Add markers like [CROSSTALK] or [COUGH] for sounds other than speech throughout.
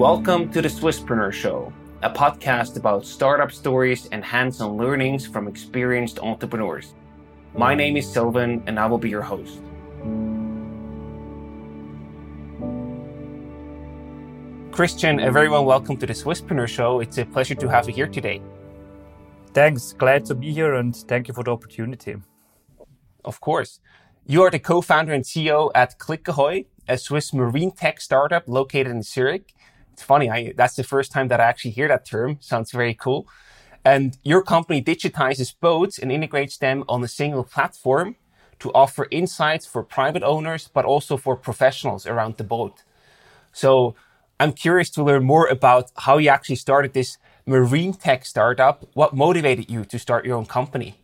Welcome to the Swisspreneur Show, a podcast about startup stories and hands on learnings from experienced entrepreneurs. My name is Sylvan, and I will be your host. Christian, well welcome to the Swisspreneur Show. It's a pleasure to have you here today. Thanks. Glad to be here, and thank you for the opportunity. Of course. You are the co founder and CEO at Clickahoy, a Swiss marine tech startup located in Zurich. It's funny, I, that's the first time that I actually hear that term. Sounds very cool. And your company digitizes boats and integrates them on a single platform to offer insights for private owners, but also for professionals around the boat. So I'm curious to learn more about how you actually started this marine tech startup. What motivated you to start your own company?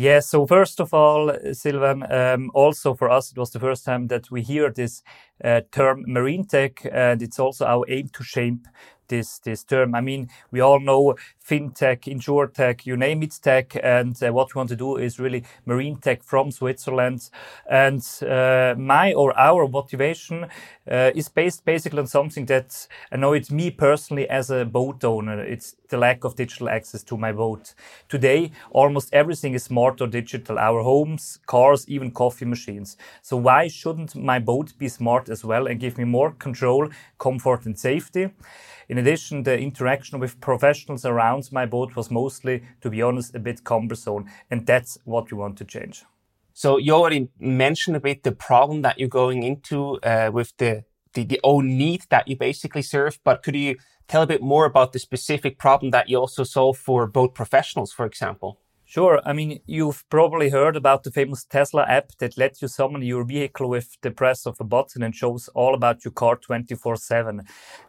Yeah, so first of all, Sylvan, um, also for us, it was the first time that we hear this uh, term marine tech, and it's also our aim to shape this this term. I mean, we all know fintech, insurtech, you name it tech, and uh, what we want to do is really marine tech from Switzerland. And uh, my or our motivation uh, is based basically on something that it's me personally as a boat owner. It's the lack of digital access to my boat. Today, almost everything is smart or digital. Our homes, cars, even coffee machines. So why shouldn't my boat be smart as well and give me more control, comfort, and safety? In addition, the interaction with professionals around my boat was mostly, to be honest, a bit cumbersome. And that's what we want to change. So you already mentioned a bit the problem that you're going into uh, with the, the, the own need that you basically serve, but could you tell a bit more about the specific problem that you also solve for boat professionals, for example? Sure. I mean, you've probably heard about the famous Tesla app that lets you summon your vehicle with the press of a button and shows all about your car 24 7.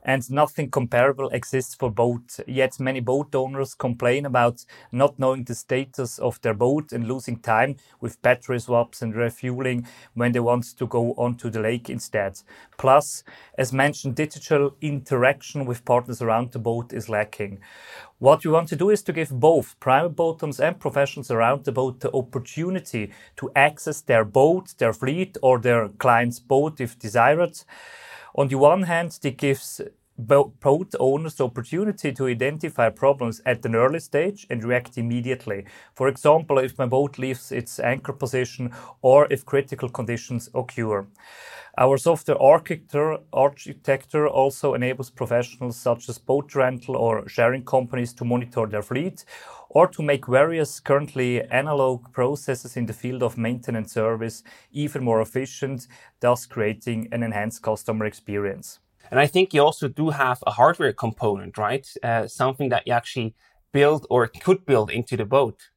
And nothing comparable exists for boat. Yet many boat owners complain about not knowing the status of their boat and losing time with battery swaps and refueling when they want to go onto the lake instead. Plus, as mentioned, digital interaction with partners around the boat is lacking. What we want to do is to give both private boat owners and professionals around the boat the opportunity to access their boat, their fleet, or their client's boat if desired. On the one hand, it gives boat owners the opportunity to identify problems at an early stage and react immediately. For example, if my boat leaves its anchor position or if critical conditions occur. Our software architecture, architecture also enables professionals such as boat rental or sharing companies to monitor their fleet or to make various currently analog processes in the field of maintenance service even more efficient, thus creating an enhanced customer experience. And I think you also do have a hardware component, right? Uh, something that you actually build or could build into the boat.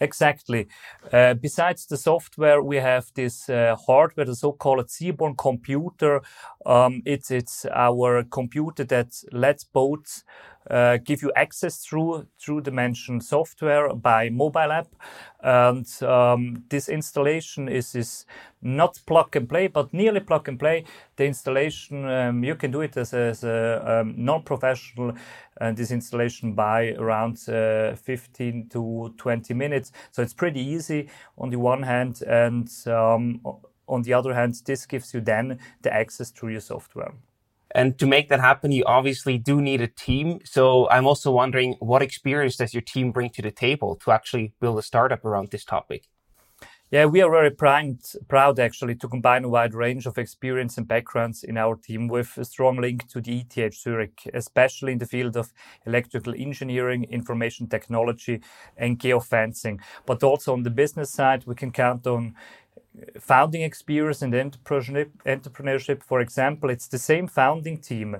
Exactly. Uh, besides the software, we have this uh, hardware, the so-called Seaborn computer. Um, it's it's our computer that lets boats uh, give you access through through the mentioned software by mobile app. And um, this installation is is not plug and play, but nearly plug and play. The installation um, you can do it as, as a um, non-professional, and this installation by around uh, 15 to 20 minutes. So it's pretty easy on the one hand, and um, on the other hand, this gives you then the access to your software. And to make that happen, you obviously do need a team. So I'm also wondering what experience does your team bring to the table to actually build a startup around this topic? Yeah, we are very proud, proud actually to combine a wide range of experience and backgrounds in our team with a strong link to the ETH Zurich, especially in the field of electrical engineering, information technology, and geofencing. But also on the business side, we can count on founding experience and entrepreneurship. For example, it's the same founding team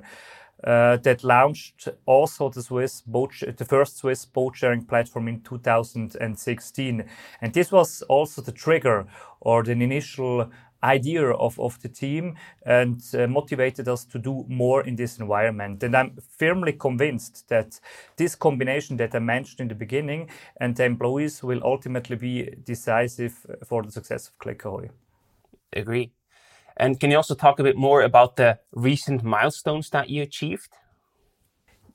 uh, that launched also the Swiss boat, the first Swiss boat sharing platform in 2016, and this was also the trigger or the initial idea of, of the team and uh, motivated us to do more in this environment. And I'm firmly convinced that this combination that I mentioned in the beginning and the employees will ultimately be decisive for the success of Clickahoy. Agree. And can you also talk a bit more about the recent milestones that you achieved?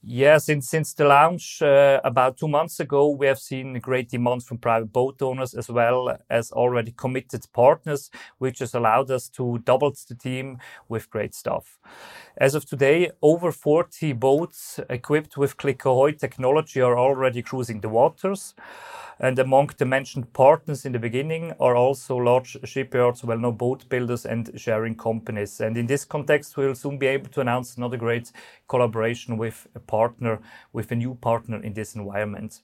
Yeah, since since the launch uh, about two months ago, we have seen great demand from private boat owners as well as already committed partners, which has allowed us to double the team with great stuff. As of today, over 40 boats equipped with Click Ahoy technology are already cruising the waters. And among the mentioned partners in the beginning are also large shipyards, well-known boat builders and sharing companies. And in this context, we'll soon be able to announce another great collaboration with a partner, with a new partner in this environment.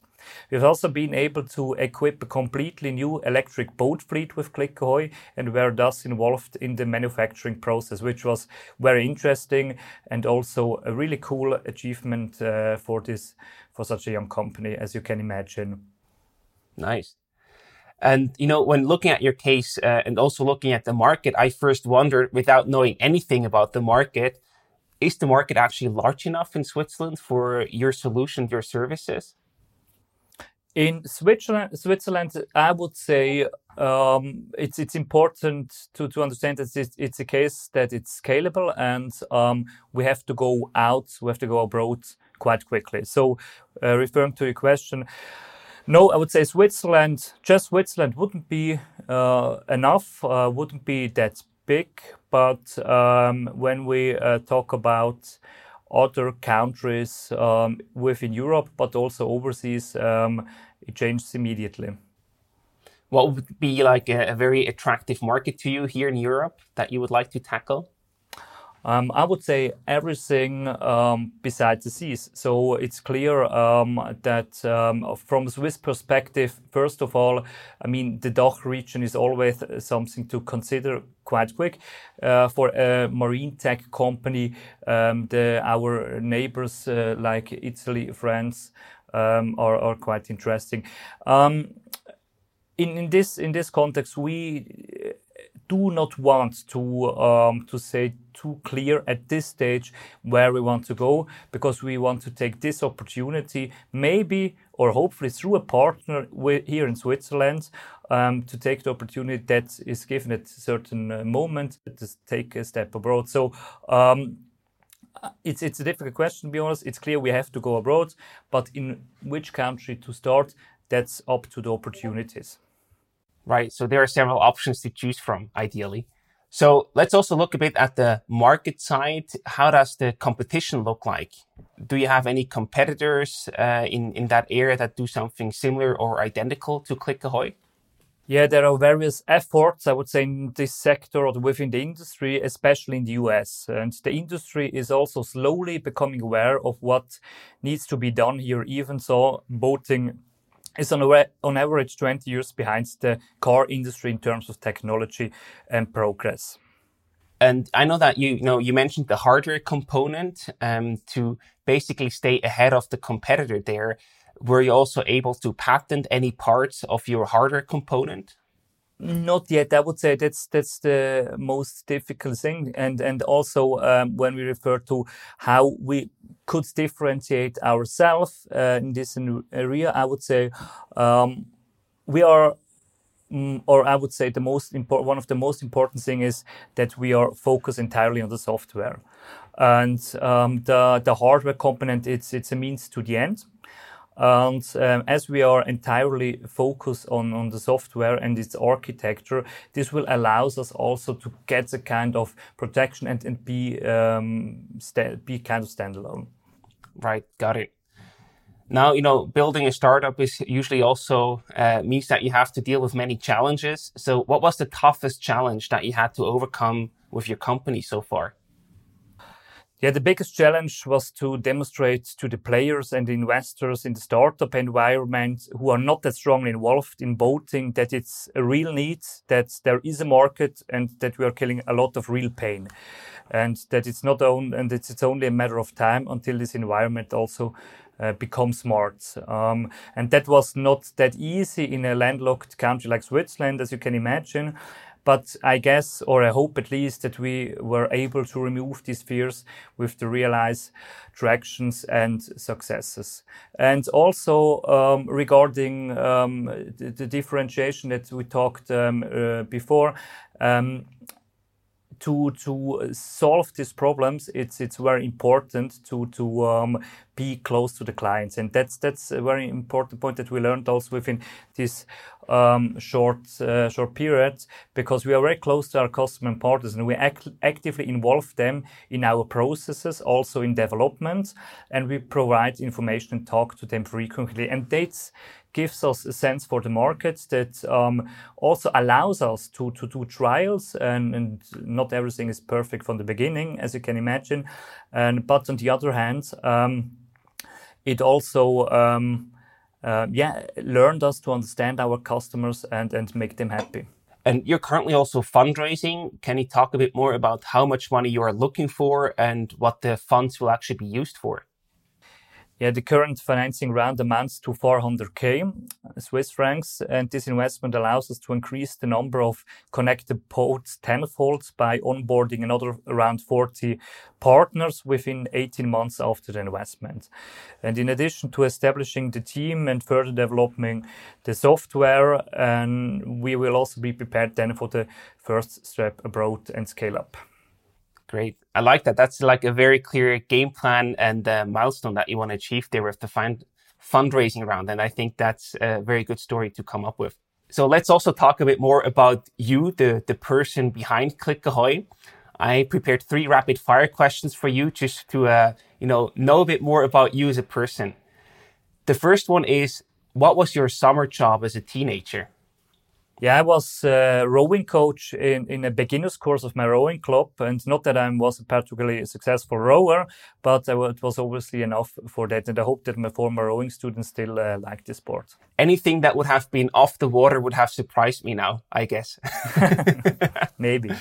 We've also been able to equip a completely new electric boat fleet with Click Ahoy and were thus involved in the manufacturing process, which was very interesting and also a really cool achievement uh, for this for such a young company, as you can imagine. Nice. And you know, when looking at your case uh, and also looking at the market, I first wondered, without knowing anything about the market, is the market actually large enough in Switzerland for your solution, your services? In Switzerland, Switzerland, I would say um, it's it's important to, to understand that it's, it's a case that it's scalable and um, we have to go out, we have to go abroad quite quickly. So, uh, referring to your question, no, I would say Switzerland, just Switzerland wouldn't be uh, enough, uh, wouldn't be that big. But um, when we uh, talk about other countries um, within Europe, but also overseas, um, it changes immediately. What would be like a, a very attractive market to you here in Europe that you would like to tackle? Um, I would say everything um, besides the seas. So it's clear um, that um, from Swiss perspective, first of all, I mean, the DACH region is always something to consider quite quick. Uh, for a marine tech company, um, the, our neighbors uh, like Italy, France um, are, are quite interesting. in, in this in this context, we do not want to um, to say too clear at this stage where we want to go because we want to take this opportunity maybe or hopefully through a partner here in Switzerland um, to take the opportunity that is given at a certain uh, moment to take a step abroad. So. Um, it's it's a difficult question to be honest. It's clear we have to go abroad, but in which country to start, that's up to the opportunities right? So there are several options to choose from, ideally. So let's also look a bit at the market side. How does the competition look like? Do you have any competitors uh, in, in that area that do something similar or identical to Click Ahoy? Yeah, there are various efforts, I would say, in this sector or within the industry, especially in the US. And the industry is also slowly becoming aware of what needs to be done here, even so boating is on, on average 20 years behind the car industry in terms of technology and progress. And I know that you, you know you mentioned the hardware component um, to basically stay ahead of the competitor there. Were you also able to patent any parts of your hardware component? Not yet. I would say that's that's the most difficult thing, and and also um, when we refer to how we could differentiate ourselves uh, in this area, I would say um, we are mm, or I would say the most important one of the most important thing is that we are focused entirely on the software, and um, the the hardware component it's it's a means to the end. And um, as we are entirely focused on, on the software and its architecture, this will allow us also to get a kind of protection and, and be, um, be kind of standalone. Right, got it. Now, you know, building a startup is usually also uh, means that you have to deal with many challenges. So, what was the toughest challenge that you had to overcome with your company so far? Yeah, the biggest challenge was to demonstrate to the players and the investors in the startup environment who are not that strongly involved in boating that it's a real need, that there is a market, and that we are killing a lot of real pain, and that it's not only and it's, it's only a matter of time until this environment also uh, becomes smart. Um, and that was not that easy in a landlocked country like Switzerland, as you can imagine. But I guess, or I hope at least, that we were able to remove these fears with the realized tractions and successes. And also um, regarding um, the, the, differentiation that we talked um, uh, before, um, to to solve these problems, it's it's very important to to um, be close to the clients. And that's that's a very important point that we learned also within this um, short uh, short period because we are very close to our customer and partners and we act actively involve them in our processes, also in development, and we provide information and talk to them frequently. And that's gives us a sense for the market that um, also allows us to, to do trials and, and, not everything is perfect from the beginning as you can imagine and but on the other hand um, it also um, uh, yeah learned us to understand our customers and and make them happy and you're currently also fundraising. Can you talk a bit more about how much money you are looking for and what the funds will actually be used for? Yeah, the current financing round amounts to 400k Swiss francs, and this investment allows us to increase the number of connected pods tenfold by onboarding another around 40 partners within 18 months after the investment. And in addition to establishing the team and further developing the software, and we will also be prepared then for the first step abroad and scale up. Great. I like that. That's like a very clear game plan and uh, milestone that you want to achieve there with the find fundraising round. And I think that's a very good story to come up with. So let's also talk a bit more about you, the, the person behind Click Ahoy. I prepared three rapid fire questions for you just to, uh, you know, know a bit more about you as a person. The first one is, what was your summer job as a teenager? Yeah, I was a rowing coach in, in a beginner's course of my rowing club. And not that I was a particularly successful rower, but it was obviously enough for that. And I hope that my former rowing students still uh, like the sport. Anything that would have been off the water would have surprised me now, I guess. [LAUGHS] Maybe.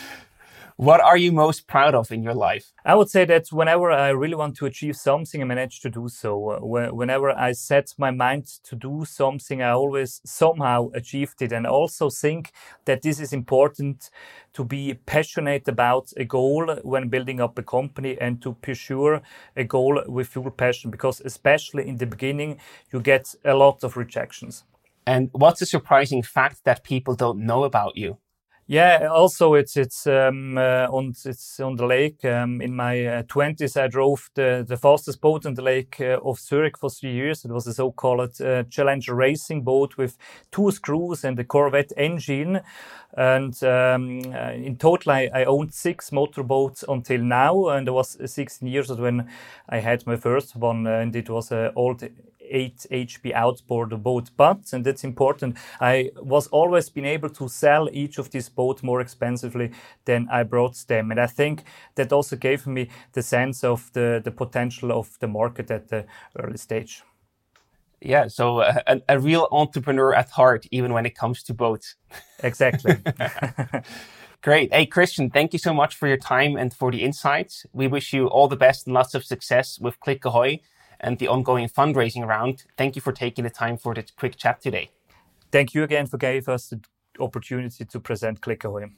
What are you most proud of in your life? I would say that whenever I really want to achieve something, I manage to do so. Whenever I set my mind to do something, I always somehow achieved it. And I also think that this is important to be passionate about a goal when building up a company and to pursue a goal with full passion, because especially in the beginning, you get a lot of rejections. And what's a surprising fact that people don't know about you? Yeah, also it's it's um, uh, on it's on the lake. Um, in my twenties, uh, I drove the, the fastest boat on the lake uh, of Zurich for three years. It was a so-called uh, Challenger racing boat with two screws and a Corvette engine. And um, uh, in total, I, I, owned six motorboats until now, and it was 16 years when I had my first one, and it was an old 8 HP outboard boat. But, and that's important, I was always been able to sell each of these boats more expensively than I brought them. And I think that also gave me the sense of the, the potential of the market at the early stage. Yeah, so uh, a, a real entrepreneur at heart, even when it comes to boats. Exactly. [LAUGHS] [LAUGHS] Great. Hey, Christian, thank you so much for your time and for the insights. We wish you all the best and lots of success with Click Ahoy and the ongoing fundraising round. Thank you for taking the time for this quick chat today. Thank you again for giving us the opportunity to present Click Ahoy.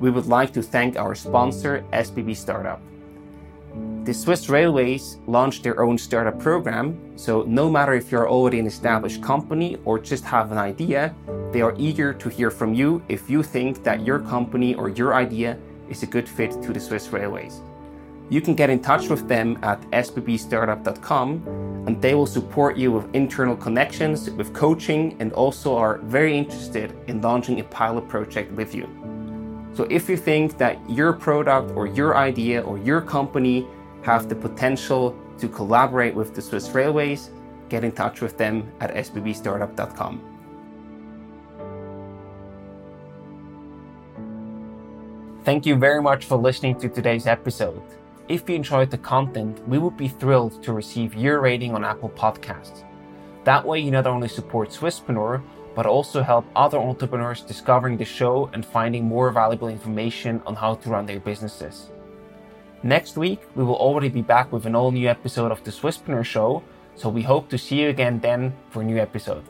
We would like to thank our sponsor, SBB Startup. The Swiss Railways launched their own startup program, so no matter if you're already an established company or just have an idea, they are eager to hear from you if you think that your company or your idea is a good fit to the Swiss Railways. You can get in touch with them at sbbstartup.com and they will support you with internal connections, with coaching, and also are very interested in launching a pilot project with you. So if you think that your product or your idea or your company have the potential to collaborate with the Swiss Railways, get in touch with them at sbbstartup.com. Thank you very much for listening to today's episode. If you enjoyed the content, we would be thrilled to receive your rating on Apple Podcasts. That way, you not only support Swisspreneur, but also help other entrepreneurs discovering the show and finding more valuable information on how to run their businesses. Next week, we will already be back with an all new episode of the Swisspreneur Show, so we hope to see you again then for a new episode.